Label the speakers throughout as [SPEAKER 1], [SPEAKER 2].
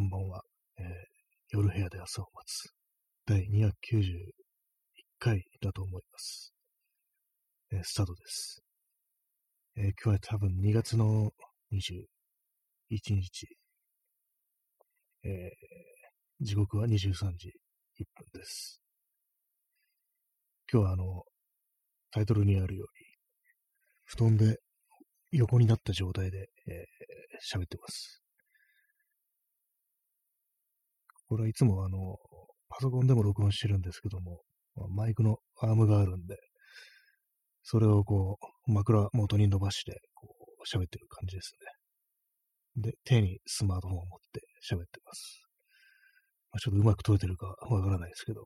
[SPEAKER 1] こんばんは。えー、夜部屋で朝を待つ。第291回だと思います。えー、スタートです。えー、今日は多分2月の21日。えー、時刻は23時1分です。今日はあの、タイトルにあるように、布団で横になった状態で喋、えー、ってます。これはいつもあの、パソコンでも録音してるんですけども、マイクのアームがあるんで、それをこう、枕元に伸ばして、こう、喋ってる感じですね。で、手にスマートフォンを持って喋ってます。まあ、ちょっとうまく撮れてるかわからないですけど。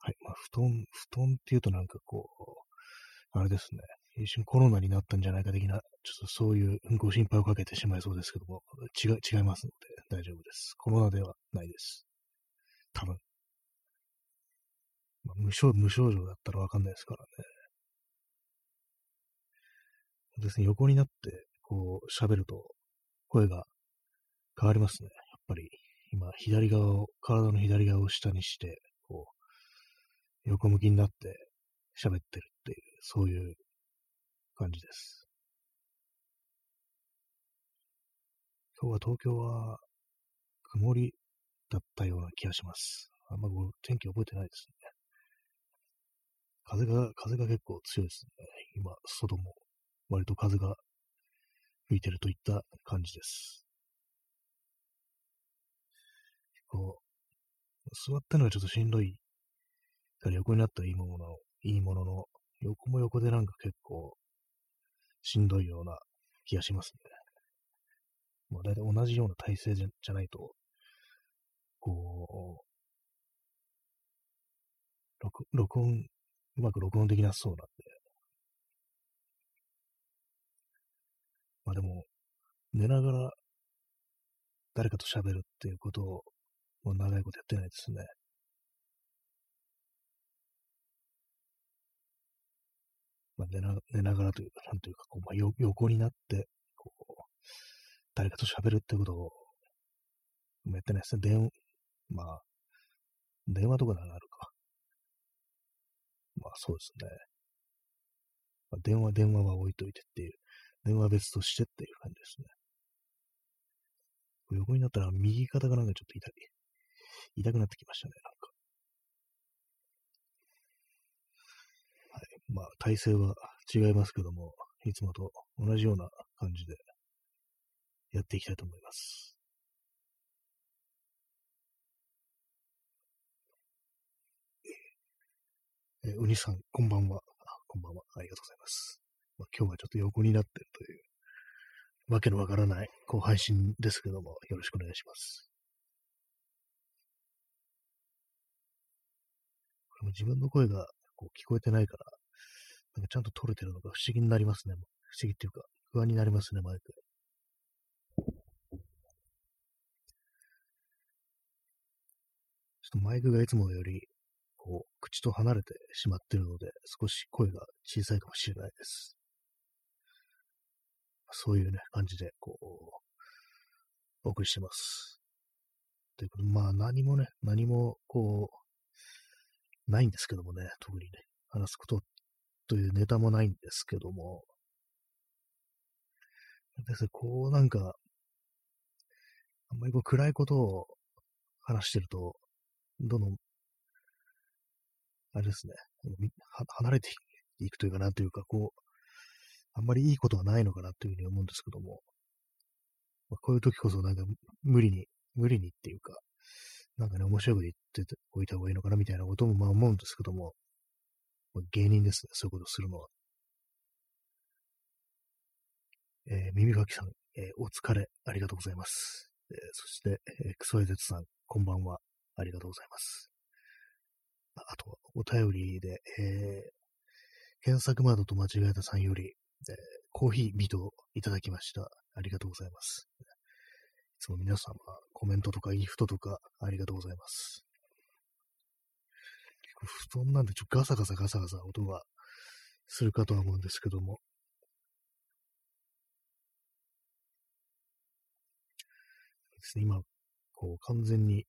[SPEAKER 1] はい。まあ、布団、布団っていうとなんかこう、あれですね。一瞬コロナになったんじゃないか的な、ちょっとそういうご心配をかけてしまいそうですけども、違違いますので大丈夫です。コロナではないです。多分。まあ、無症無症状だったらわかんないですからね。ですね、横になって、こう、喋ると、声が変わりますね。やっぱり、今、左側を、体の左側を下にして、こう、横向きになって喋ってるっていう、そういう感じです。今日は東京は曇りだったような気がします。あんま天気覚えてないですね。風が、風が結構強いですね。今、外も割と風が吹いてるといった感じです。結構、座ったのがちょっとしんどいから横になったらいいものの、いいものの、横も横でなんか結構しんどいような気がしますね。まあ、大体同じような体勢じゃじゃないと、こう、録録音、うまく録音できなそうなんで。まあでも、寝ながら誰かと喋るっていうことを、もう長いことやってないですね。まあ、寝な寝ながらというか、なんというか、こうまあ、よ横になって、こう、誰かと喋るってことを、やってないですね。電、まあ、電話とかならあるか。まあ、そうですね。まあ、電話、電話は置いといてっていう、電話別としてっていう感じですね。横になったら右肩がなんかちょっと痛い、痛くなってきましたね、なんか。まあ、体勢は違いますけども、いつもと同じような感じでやっていきたいと思います。えー、うにさん、こんばんは。こんばんは。ありがとうございます。まあ、今日はちょっと横になってるという、わけのわからないこう配信ですけども、よろしくお願いします。これも自分の声がこう聞こえてないから、なんかちゃんと撮れてるのか不思議になりますね。不思議っていうか、不安になりますね、マイク。ちょっとマイクがいつもより、こう、口と離れてしまってるので、少し声が小さいかもしれないです。そういうね、感じで、こう、お送りしてます。ということで、まあ何もね、何も、こう、ないんですけどもね、特にね、話すことっというネタもないんですけども、です、こうなんか、あんまりこう暗いことを話してると、どんどん、あれですね、離れていくというかなというか、こう、あんまりいいことはないのかなというふうに思うんですけども、まあ、こういう時こそなんか無理に、無理にっていうか、なんかね、面白いこと言っておいた方がいいのかなみたいなこともまあ思うんですけども、芸人ですね、そういうことするのは。えー、耳かきさん、えー、お疲れ、ありがとうございます。えー、そして、えー、クソエゼツさん、こんばんは、ありがとうございます。ああと、お便りで、え、検索窓と間違えたさんより、え、コーヒービートをいただきました。ありがとうございます。いつも皆様、コメントとかギフトとかありがとうございます。布団なんでちょっとガサガサガサガサ音がするかとは思うんですけども、ですね、今、こう、完全に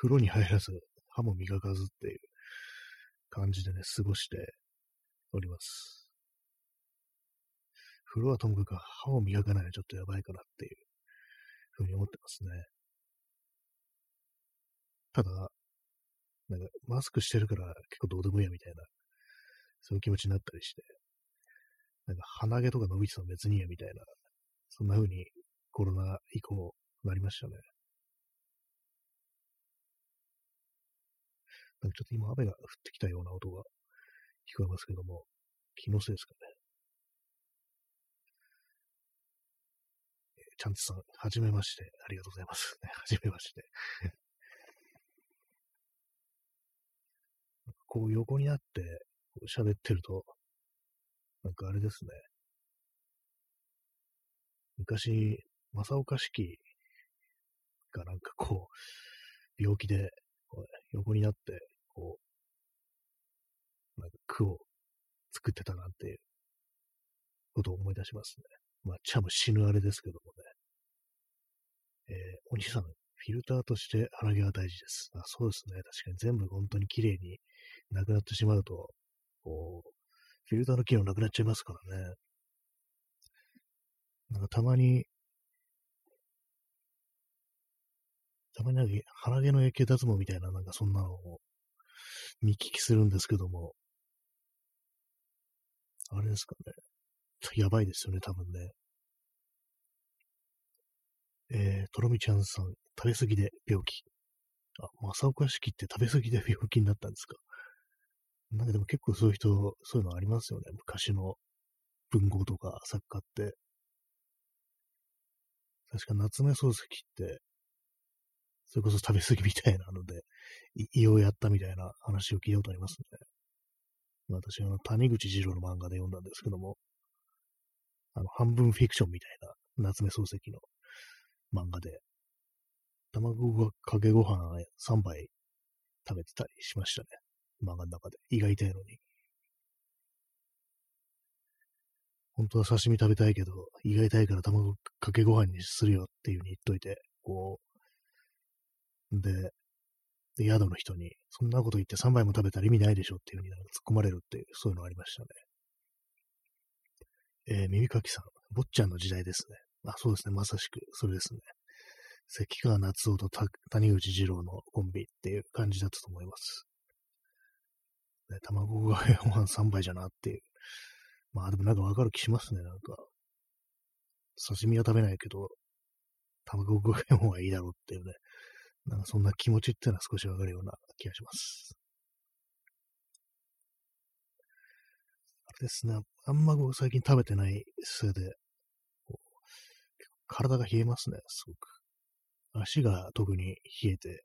[SPEAKER 1] 風呂に入らず、歯も磨かずっていう感じでね、過ごしております。風呂はともかく歯を磨かないのちょっとやばいかなっていうふうに思ってますね。ただ、なんかマスクしてるから結構どうでもいいやみたいな、そういう気持ちになったりして、なんか鼻毛とか伸びてたの別にいいやみたいな、そんな風にコロナ以降なりましたね。なんかちょっと今雨が降ってきたような音が聞こえますけども、気のせいですかね。ちゃんとさん、はじめまして。ありがとうございます。はじめまして。こう横になって喋ってると、なんかあれですね。昔、正岡式がなんかこう、病気で横になって、こう、なんか句を作ってたなんていうことを思い出しますね。まあ、ちゃぶ死ぬあれですけどもね。えー、お兄さん、フィルターとして鼻毛は大事です。あそうですね。確かに全部本当に綺麗になくなってしまうと、こう、フィルターの機能なくなっちゃいますからね。なんかたまに、たまになんか鼻毛の影響脱毛みたいな、なんかそんなのを見聞きするんですけども、あれですかね。やばいですよね、多分ね。えー、とろみちゃんさん、食べ過ぎで病気。あ、正岡式って食べ過ぎで病気になったんですか？なんかでも結構そういう人、そういうのありますよね。昔の文豪とか作家って。確か夏目漱石って、それこそ食べ過ぎみたいなので、胃をやったみたいな話を聞いたことありますね。私、あの、谷口二郎の漫画で読んだんですけども、あの、半分フィクションみたいな夏目漱石の漫画で、卵かけご飯3杯食べてたりしましたね。漫画の中で。胃が痛いのに。本当は刺身食べたいけど、胃が痛いから卵かけご飯にするよっていう風に言っといて、こう、で、で、宿の人に、そんなこと言って3杯も食べたら意味ないでしょっていう風に突っ込まれるっていう、そういうのありましたね。えー、耳かきさん、坊ちゃんの時代ですね。あ、そうですね、まさしく、それですね。関川夏夫と谷口二郎のコンビっていう感じだったと思います。ね、卵がご飯3杯じゃなっていう。まあでもなんかわかる気しますね、なんか。刺身は食べないけど、卵ご飯はいいだろうっていうね。なんかそんな気持ちっていうのは少しわかるような気がします。あれですね。あんま僕最近食べてないせいで、体が冷えますね、すごく。足が特に冷えて、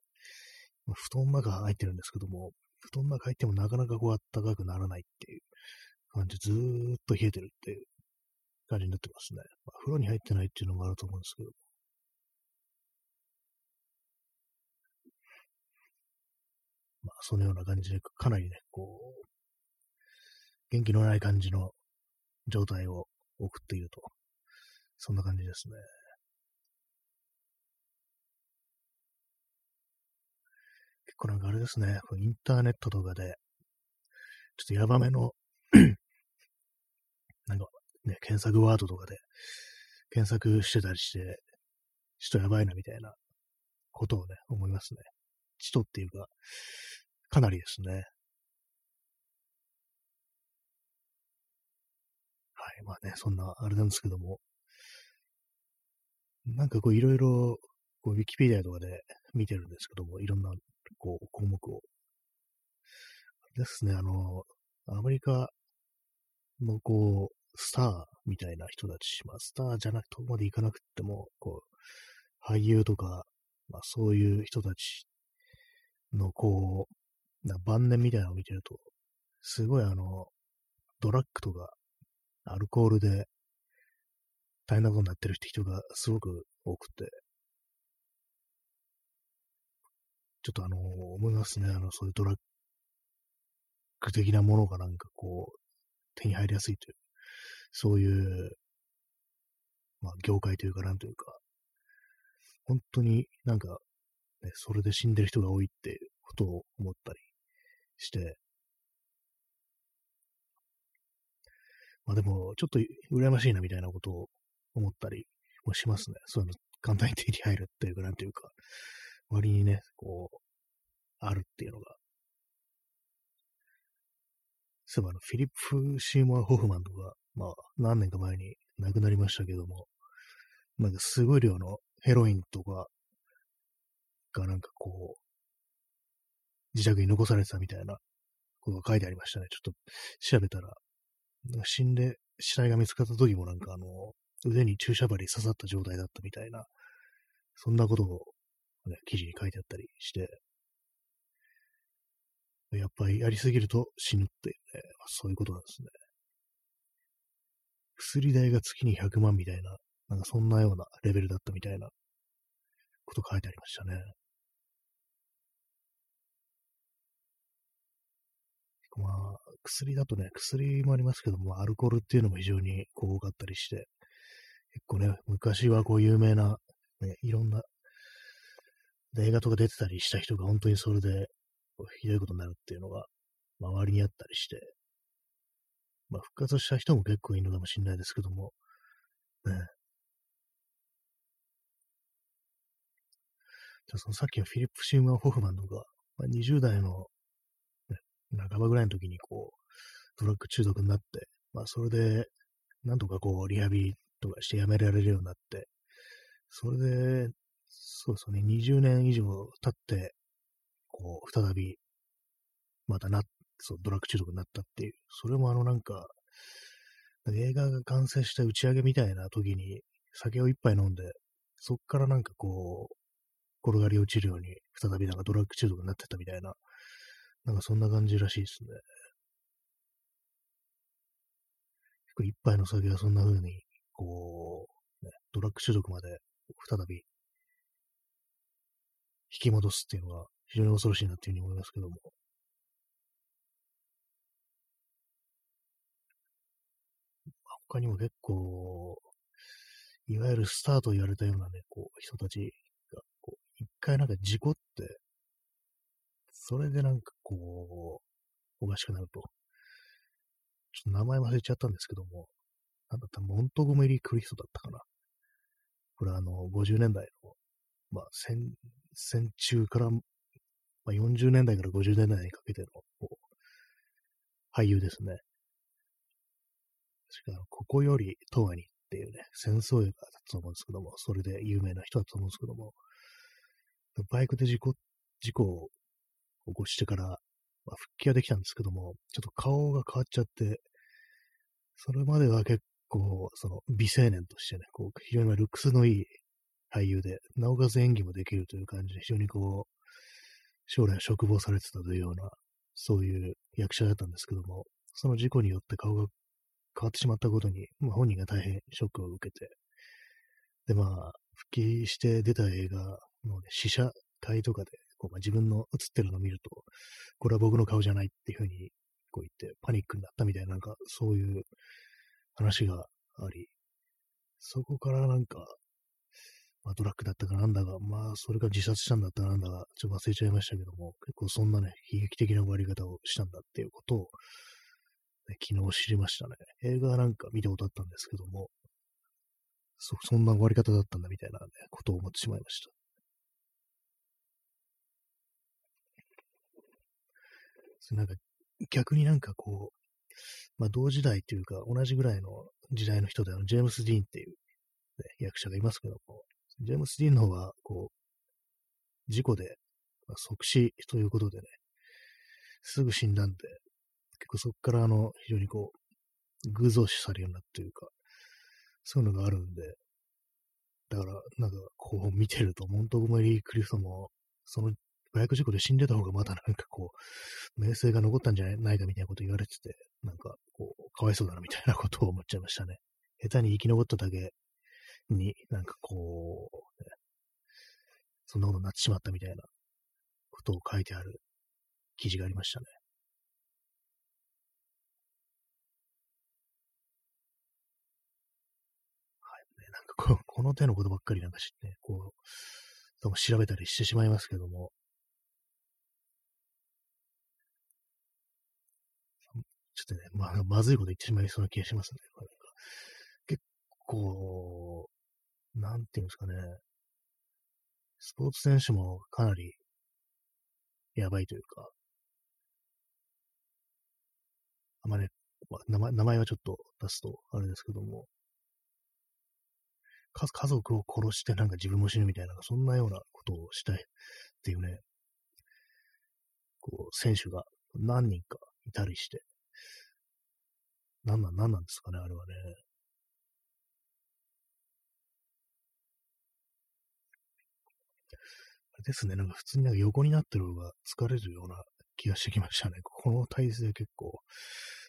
[SPEAKER 1] 布団の中入ってるんですけども、布団の中入ってもなかなかこう暖かくならないっていう感じ、ずーっと冷えてるっていう感じになってますね。まあ、風呂に入ってないっていうのもあると思うんですけども。まあ、そのような感じで、かなりね、こう、元気のない感じの状態を送っていると。そんな感じですね。結構なんかあれですね、インターネットとかで、ちょっとヤバめの なんかね、検索ワードとかで検索してたりして、ちょっとやばいなみたいなことをね、思いますね。ちとっていうか、かなりですね。はい、まあね、そんなあれなんですけども、なんかこういろいろ、ウィキペディアとかで見てるんですけども、いろんなこう、項目を。ですね、あの、アメリカのこう、スターみたいな人たち、まあ、スターじゃなくて、までいかなくても、こう、俳優とか、まあ、そういう人たちの、こう、な晩年みたいなのを見てると、すごいあの、ドラッグとか、アルコールで大変なことになってる人がすごく多くて、ちょっとあの、思いますね。あの、そういうドラッグ的なものがなんかこう、手に入りやすいという、そういう、まあ、業界というか、なんというか、本当になんか、ね、それで死んでる人が多いっていうことを思ったりして、まあでも、ちょっと羨ましいなみたいなことを思ったりもしますね。そういうの簡単に手に入るっていうか、なんていうか、割にね、こう、あるっていうのが。そういえばあの、フィリップ・シーモア・ホフマンとか、まあ、何年か前に亡くなりましたけども、なんかすごい量のヘロインとかがなんかこう、自宅に残されてたみたいなことが書いてありましたね。ちょっと調べたら、死んで死体が見つかった時もなんかあの、腕に注射針刺さった状態だったみたいな、そんなことを、ね、記事に書いてあったりして、やっぱりやりすぎると死ぬっていうね、そういうことなんですね。薬代が月に100万みたいな、なんかそんなようなレベルだったみたいなこと書いてありましたね。まあ、薬だとね、薬もありますけども、アルコールっていうのも非常に多かったりして、結構ね、昔はこう有名な、ね、いろんな映画とか出てたりした人が本当にそれでひどいことになるっていうのが周りにあったりして、まあ復活した人も結構いるのかもしれないですけども、ね。じゃあそのさっきのフィリップ・シーマー・ホフマンとか、まあ、20代の半ばぐらいの時にこう、ドラッグ中毒になって、まあそれで、なんとかこう、リハビリとかしてやめられるようになって、それで、そうですね、20年以上経って、こう、再び、またな、そう、ドラッグ中毒になったっていう、それもあのなんか、映画が完成した打ち上げみたいな時に酒を一杯飲んで、そっからなんかこう、転がり落ちるように、再びなんかドラッグ中毒になってたみたいななんかそんな感じらしいですね。一杯の酒はそんな風に、こう、ね、ドラッグ種族まで再び引き戻すっていうのは非常に恐ろしいなっていうふうに思いますけども。他にも結構、いわゆるスターと言われたようなね、こう、人たちが、こう、一回なんか事故って、それでなんかこう、おかしくなると。ちょっと名前忘れちゃったんですけども、なんだったモントゴメリー・クリストだったかな。これあの、50年代の、まあ、戦、戦中から、まあ、40年代から50年代にかけての、こう、俳優ですね。確か、ここより永遠にっていうね、戦争映画だと思うんですけども、それで有名な人だと思うんですけども、バイクで事故、事故を起こしてから、まあ、復帰はできたんですけども、ちょっと顔が変わっちゃって、それまでは結構、その、美青年としてね、こう、非常にルックスのいい俳優で、なおかつ演技もできるという感じで、非常にこう、将来嘱望されてたというような、そういう役者だったんですけども、その事故によって顔が変わってしまったことに、まあ、本人が大変ショックを受けて、で、まあ、復帰して出た映画の、ね、試写会とかで、こう、まあ、自分の映ってるのを見ると、これは僕の顔じゃないっていうふうにこう言ってパニックになったみたいな、なんかそういう話があり、そこからなんか、まあ、ドラッグだったかなんだが、まあ、それが自殺したんだったかなんだが、ちょっと忘れちゃいましたけども、結構そんなね、悲劇的な終わり方をしたんだっていうことを、ね、昨日知りましたね。映画なんか見たことあったんですけども、そ、そんな終わり方だったんだみたいなね、ことを思ってしまいました。なんか逆になんかこう、まあ同時代というか同じぐらいの時代の人であのジェームス・ディーンっていう、ね、役者がいますけども、ジェームス・ディーンの方はこう、事故で、まあ、即死ということでね、すぐ死んだんで、結構そこからあの、非常にこう、偶像視されるようになっていうか、そういうのがあるんで、だから、なんか、こう見てると、モントゴメリー・クリフトも、そのバイク事故で死んでた方がまだなんかこう、名声が残ったんじゃないかみたいなこと言われてて、なんかこう、かわいそうだなみたいなことを思っちゃいましたね。下手に生き残っただけに、なんかこう、ね、そんなことになってしまったみたいなことを書いてある記事がありましたね。はい。ねなんかこ この手のことばっかりなんか知って、ね、こう、調べたりしてしまいますけども、ちょっとね、まあ、まずいこと言ってしまいそうな気がしますね。結構、なんていうんですかね、スポーツ選手もかなりやばいというか、あまり、名前名前はちょっと出すとあれですけども、家族を殺してなんか自分も死ぬみたいな、そんなようなことをしたいっていうね、こう、選手が何人かいたりして、なんなん、なんなんですかね、あれはね。れですね、なんか普通になんか横になってる方が疲れるような気がしてきましたね。この体勢結構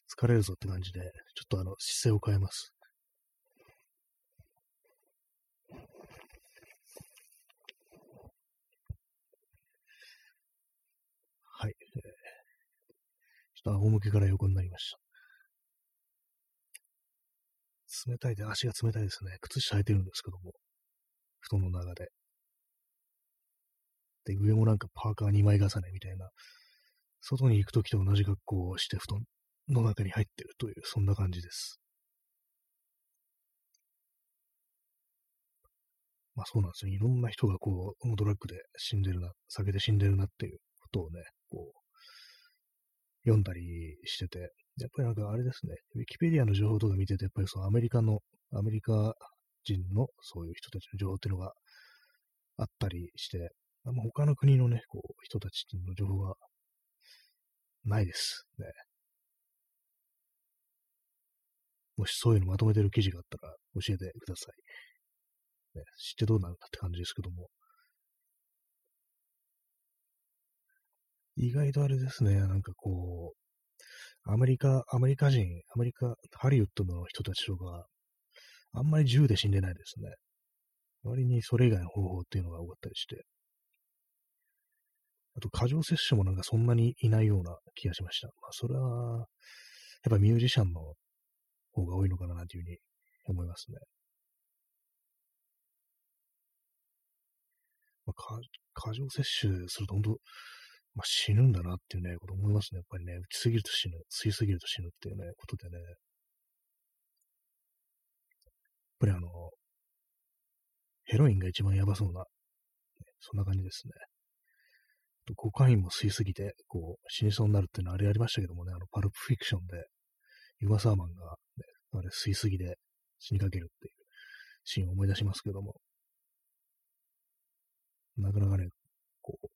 [SPEAKER 1] 疲れるぞって感じで、ちょっとあの姿勢を変えます。はい。えー、ちょっと仰向けから横になりました。冷たいで、足が冷たいですね。靴下履いてるんですけども、布団の中で。で、上もなんかパーカー2枚重ねみたいな、外に行くときと同じ格好をして布団の中に入ってるという、そんな感じです。まあそうなんですよ。いろんな人がこう、ドラッグで死んでるな、酒で死んでるなっていうことをね、こう、読んだりしてて、やっぱりなんかあれですね、ウィキペディアの情報とか見てて、やっぱりそのアメリカの、アメリカ人のそういう人たちの情報っていうのがあったりして、あんま他の国のね、こう、人たちの情報がないですね。もしそういうのまとめてる記事があったら教えてください。ね、知ってどうなんだって感じですけども。意外とあれですね、なんかこう、アメリカ、アメリカ人、アメリカ、ハリウッドの人たちとか、あんまり銃で死んでないですね。割にそれ以外の方法っていうのが多かったりして。あと、過剰摂取もなんかそんなにいないような気がしました。まあ、それは、やっぱミュージシャンの方が多いのかなというふうに思いますね。まあ、過剰摂取すると本当、まあ、死ぬんだなっていうね、こと思いますね。やっぱりね、打ちすぎると死ぬ、吸いすぎると死ぬっていうね、ことでね。やっぱりあの、ヘロインが一番やばそうな、そんな感じですね。コカインも吸いすぎて、こう、死にそうになるっていうのはあれありましたけどもね、あの、パルプフィクションで、ユマサーマンが、ね、あれ吸いすぎで死にかけるっていうシーンを思い出しますけども、なかなかね、こう、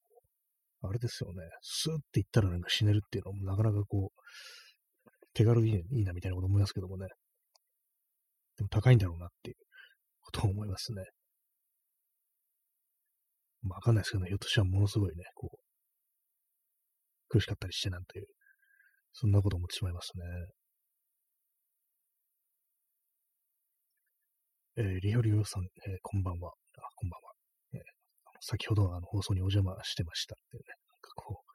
[SPEAKER 1] あれですよね、スーって言ったらなんか死ねるっていうのもなかなかこう、手軽にいいなみたいなこと思いますけどもね。でも高いんだろうなっていうことを思いますね。まあ、わかんないですけどね、ひょっとしたらものすごいね、こう、苦しかったりしてなんていう、そんなこと思ってしまいますね。えー、リオリオさん、えー、こんばんは。あ、こんばんは。先ほどあの放送にお邪魔してましたってね、なんかこう、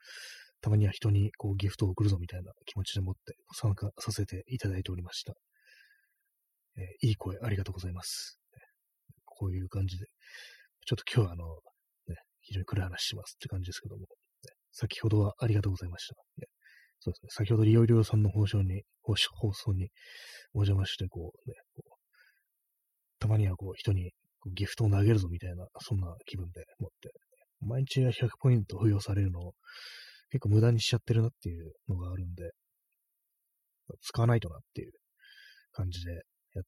[SPEAKER 1] たまには人にこうギフトを送るぞみたいな気持ちでもって参加させていただいておりました。えー、いい声ありがとうございます。こういう感じで、ちょっと今日はあの、非常に暗い話しますって感じですけども、ね、先ほどはありがとうございました。ね、そうですね、先ほどリオリオさんの放送に、放送にお邪魔して、こうね、こうたまにはこう人にギフトを投げるぞみたいな、そんな気分で持って、毎日が100ポイント付与されるのを結構無駄にしちゃってるなっていうのがあるんで、使わないとなっていう感じでやっ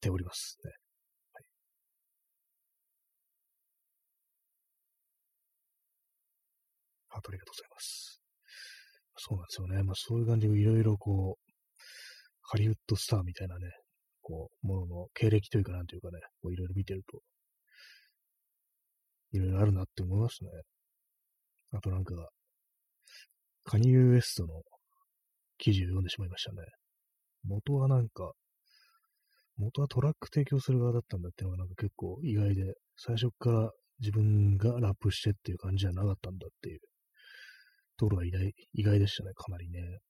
[SPEAKER 1] ております。ね。ありがとうございます。そうなんですよね。まあそういう感じでいろいろこう、ハリウッドスターみたいなね、こう、ものの経歴というかなんというかね、こういろいろ見てると、いろいろあるなって思いますね。あとなんか、カニユーエストの記事を読んでしまいましたね。元はなんか、元はトラック提供する側だったんだっていうのがなんか結構意外で、最初から自分がラップしてっていう感じじゃなかったんだっていうところが意外意外でしたね、かなりね。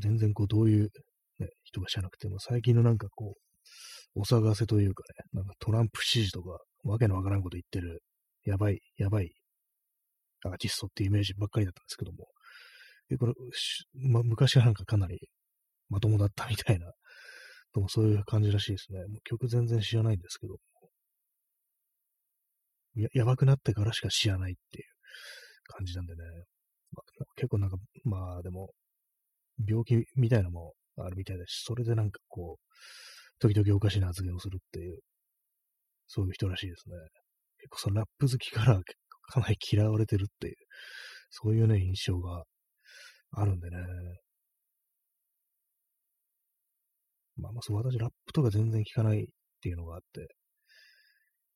[SPEAKER 1] 全然こう、どういう、ね、人が知らなくても、最近のなんかこう、お騒がせというかね、なんかトランプ支持とか、わけのわからんこと言ってる、やばい、やばいアーティストっていうイメージばっかりだったんですけども、これ、ま、昔はなんかかなりまともだったみたいな、でもそういう感じらしいですね。もう曲全然知らないんですけども、ややばくなってからしか知らないっていう感じなんでね。まあ、結構なんか、まあでも、病気みたいなのもあるみたいだし、それでなんかこう、時々おかしな発言をするっていう、そういう人らしいですね。結構そのラップ好きからかなり嫌われてるっていう、そういうね、印象があるんでね。まあまあそう、私ラップとか全然聞かないっていうのがあって、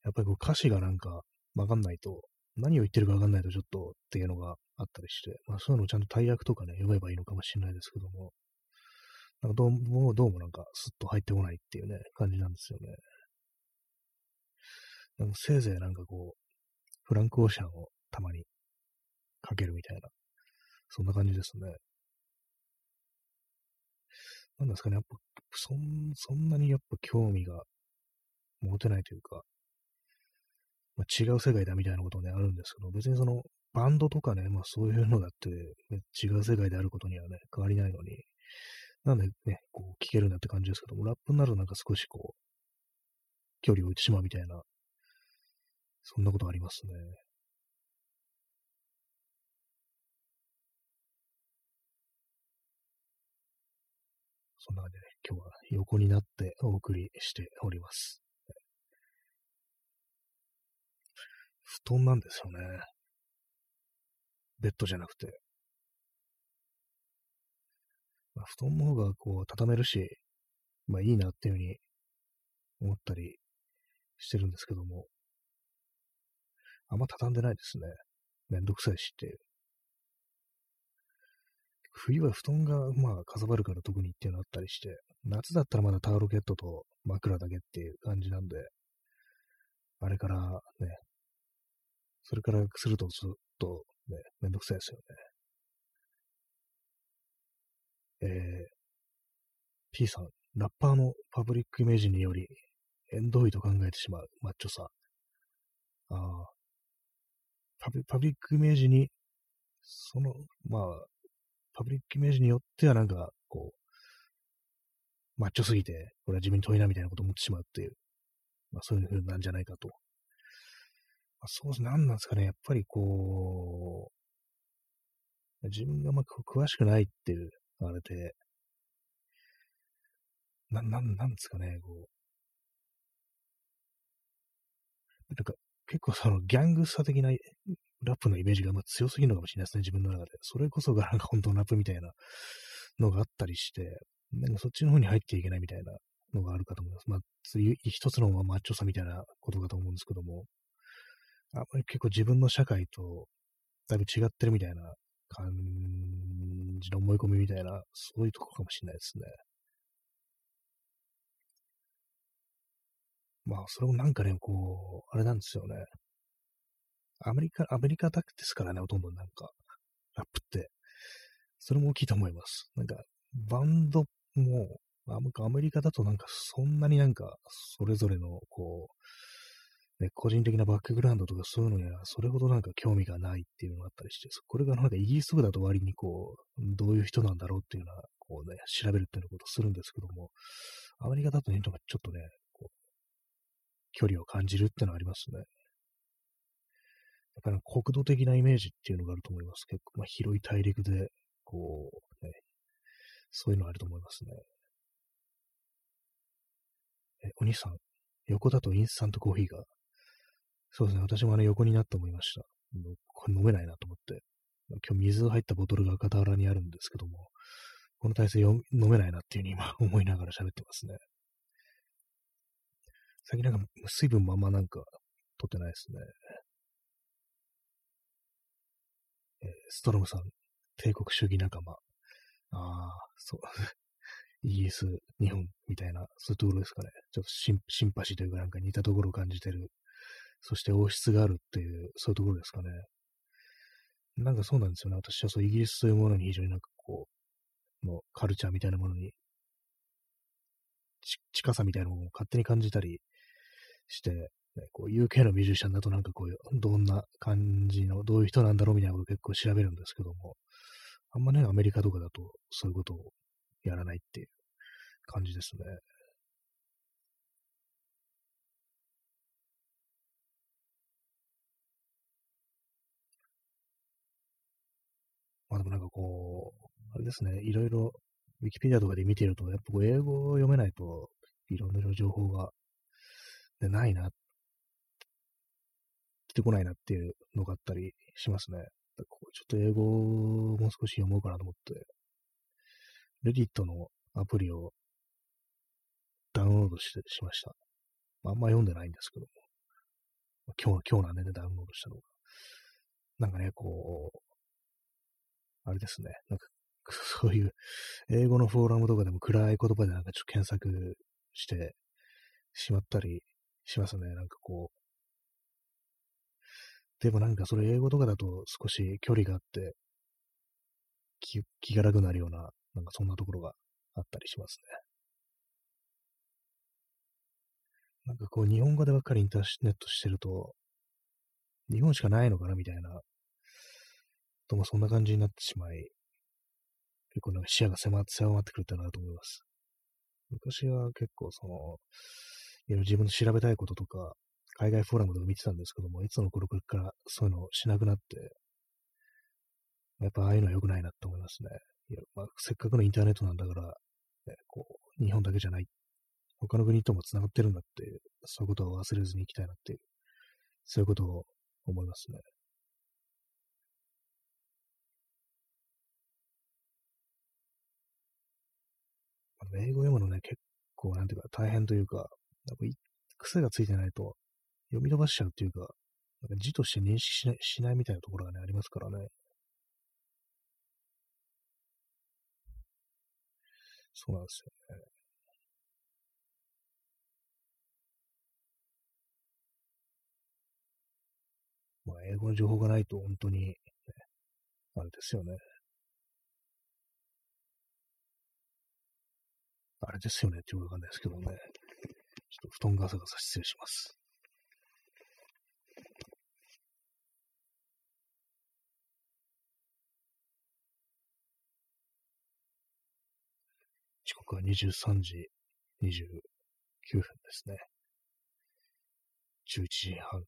[SPEAKER 1] やっぱりこう歌詞がなんかわかんないと、何を言ってるかわかんないとちょっとっていうのがあったりして、まあそういうのをちゃんと大役とかね、読めばいいのかもしれないですけども、なんかどうも、どうもなんかスッと入ってこないっていうね、感じなんですよね。でもせいぜいなんかこう、フランク・オーシャンをたまにかけるみたいな、そんな感じですね。なんですかね、やっぱ、そん、そんなにやっぱ興味が持てないというか、まあ、違う世界だみたいなことね、あるんですけど、別にその、バンドとかね、まあそういうのだって、ね、違う世界であることにはね、変わりないのに、なんでね、こう、聞けるんだって感じですけども、ラップになるとなんか少しこう、距離を置いてしまうみたいな、そんなことありますね。そんな感じで、ね、今日は横になってお送りしております。布団なんですよね。ベッドじゃなくて。まあ、布団の方がこう畳めるし、まあいいなっていうふうに思ったりしてるんですけども、あんま畳んでないですね。めんどくさいしっていう。冬は布団が、まあ、かさばるから特にっていうのあったりして、夏だったらまだタオルケットと枕だけっていう感じなんで、あれからね、それからするとずっとね、めんどくさいですよね。えー、P さん、ラッパーのパブリックイメージにより、縁遠いと考えてしまうマッチョさ。ああ、パブパブリックイメージに、その、まあ、パブリックイメージによってはなんか、こう、マッチョすぎて、これは自分に遠いなみたいなことを思ってしまうっていう、まあそういう風なんじゃないかと。あ、そうです。なんなんですかね。やっぱりこう、自分がま詳しくないっていう、あれで、な、なん、なんですかね、こう。なんか、結構そのギャングスタ的なラップのイメージがまあ強すぎるのかもしれないですね、自分の中で。それこそがなんか本当のラップみたいなのがあったりして、なんかそっちの方に入っていけないみたいなのがあるかと思います。まあ、一つのマッチョさみたいなことかと思うんですけども、あまり結構自分の社会とだいぶ違ってるみたいな感じの思い込みみたいな、そういうとこかもしれないですね。まあ、それもなんかね、こう、あれなんですよね。アメリカ、アメリカだけですからね、ほとんどなんか、ラップって。それも大きいと思います。なんか、バンドも、アメリカだとなんかそんなになんか、それぞれの、こう、ね、個人的なバックグラウンドとかそういうのには、それほどなんか興味がないっていうのがあったりして、これがなんかイギリスとかだと割にこう、どういう人なんだろうっていうのは、こうね、調べるっていうことをするんですけども、アメリカだとね、ちょっとね、こう、距離を感じるっていうのはありますね。やっぱり国土的なイメージっていうのがあると思います。結構、まあ、広い大陸で、こう、ね、そういうのがあると思いますね。え、お兄さん、横だとインスタントコーヒーが、そうですね、私もあの横になって思いました。これ飲めないなと思って。今日水入ったボトルが傍らにあるんですけども、この体勢飲めないなっていうふうに今 思いながら喋ってますね。最近なんか水分もあんまなんか取ってないですね。えー、ストロムさん、帝国主義仲間。ああ、そう。イギリス、日本みたいな、そういうところですかね。ちょっとシンシンパシーというかなんか似たところを感じてる。そして王室があるっていう、そういうところですかね。なんかそうなんですよね。私はそうイギリスというものに非常になんかこう、のカルチャーみたいなものに、近さみたいなものを勝手に感じたりして、ね、こう UK のミュージシャンだとなんかこう、どんな感じの、どういう人なんだろうみたいなことを結構調べるんですけども、あんまね、アメリカとかだとそういうことをやらないっていう感じですね。まあでもなんかこう、あれですね、いろいろ、ウィキペディアとかで見てると、やっぱこう英語を読めないと、いろんな情報が、ね、ないな、来てこないなっていうのがあったりしますね。ちょっと英語をもう少し読もうかなと思って、レディットのアプリをダウンロードしてしました。あんま読んでないんですけども。今日、今日なんでね、ダウンロードしたのが。なんかね、こう、あれですね。なんか、そういう、英語のフォーラムとかでも暗い言葉でなんかちょっと検索してしまったりしますね。なんかこう。でもなんかそれ英語とかだと少し距離があって気、気が楽になるような、なんかそんなところがあったりしますね。なんかこう日本語でばっかりインターネットしてると、日本しかないのかなみたいなともそんな感じになってしまい、結構なんか視野が狭まってくるってなと思います。昔は結構その、いろいろ自分の調べたいこととか、海外フォーラムとか見てたんですけども、いつの頃からそういうのをしなくなって、やっぱああいうのは良くないなって思いますね。いやまあ、せっかくのインターネットなんだから、ね、こう、日本だけじゃない、他の国とも繋がってるんだっていう、そういうことを忘れずに行きたいなっていう、そういうことを思いますね。英語読むのね、結構、なんていうか、大変というか、やっぱ癖がついてないと、読み飛ばしちゃうっていうか、なんか字として認識しないしないみたいなところがね、ありますからね。そうなんですよね。まあ、英語の情報がないと本当に、ね、あれですよね。あれですよねってよくわかんないですけどね。ちょっと布団ガサガサ失礼します。時刻は23時29分ですね。11時半。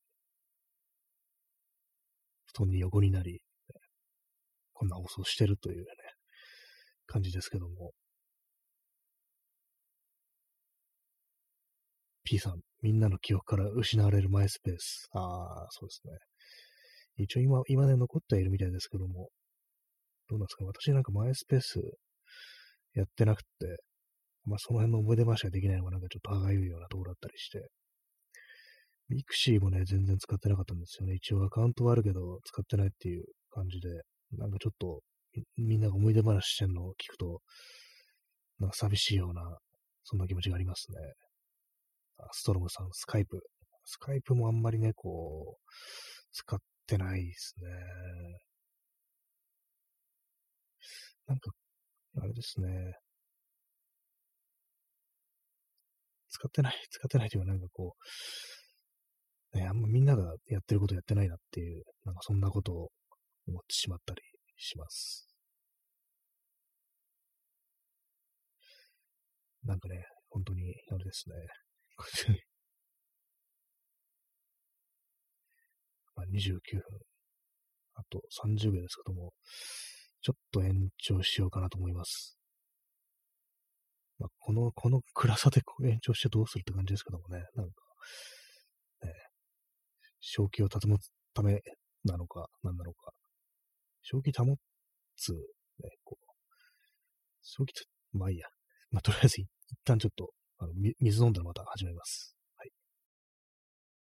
[SPEAKER 1] 布団に横になり、こんな放送してるというね、感じですけども。P さん、みんなの記憶から失われるマイスペース。ああ、そうですね。一応今、今で残っているみたいですけども、どうなんですか？私なんかマイスペースやってなくて、まあその辺の思い出話ができないのがなんかちょっと歯がゆいようなところだったりして、ミクシーもね、全然使ってなかったんですよね。一応アカウントはあるけど、使ってないっていう感じで、なんかちょっと、みんなが思い出話してんのを聞くと、なんか寂しいような、そんな気持ちがありますね。ストロムさん、スカイプ。スカイプもあんまりね、こう、使ってないですね。なんか、あれですね。使ってない、使ってないというか、なんかこう、ね、あんまみんながやってることやってないなっていう、なんかそんなことを思ってしまったりします。なんかね、本当に、あれですね。まあ、29分。あと30秒ですけども、ちょっと延長しようかなと思います。まあ、この、この暗さで延長してどうするって感じですけどもね、なんか、ね、正気を保つためなのか、何なのか。正気保つ、ね、こう、正気まあいいや。まあ、とりあえず一旦ちょっとあの、水飲んだらまた始めます。